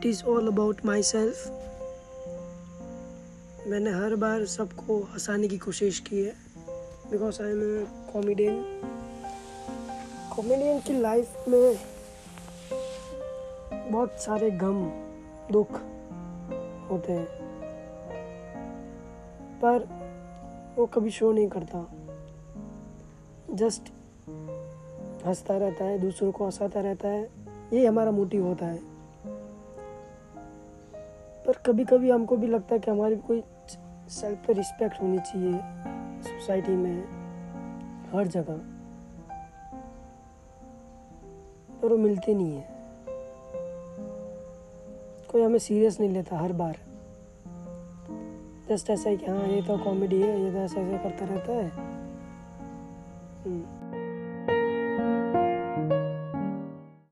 It is all about myself मैंने हर बार सबको हंसाने की कोशिश की है। Because I am comedian comedian की लाइफ में बहुत सारे गम, दुख होते हैं। पर वो कभी शो नहीं करता। जस्ट हंसता रहता है, दूसरों को हंसाता रहता है। यही हमारा मोटिव होता है। पर कभी कभी हमको भी लगता है कि हमारी कोई सेल्फ पे रिस्पेक्ट होनी चाहिए सोसाइटी में, हर जगह। पर वो मिलते नहीं है। कोई हमें सीरियस नहीं लेता हर बार। जस्ट ऐसा ही कि हाँ ये तो कॉमेडी है, ये तो ऐसा ऐसा करता रहता है। हम्म।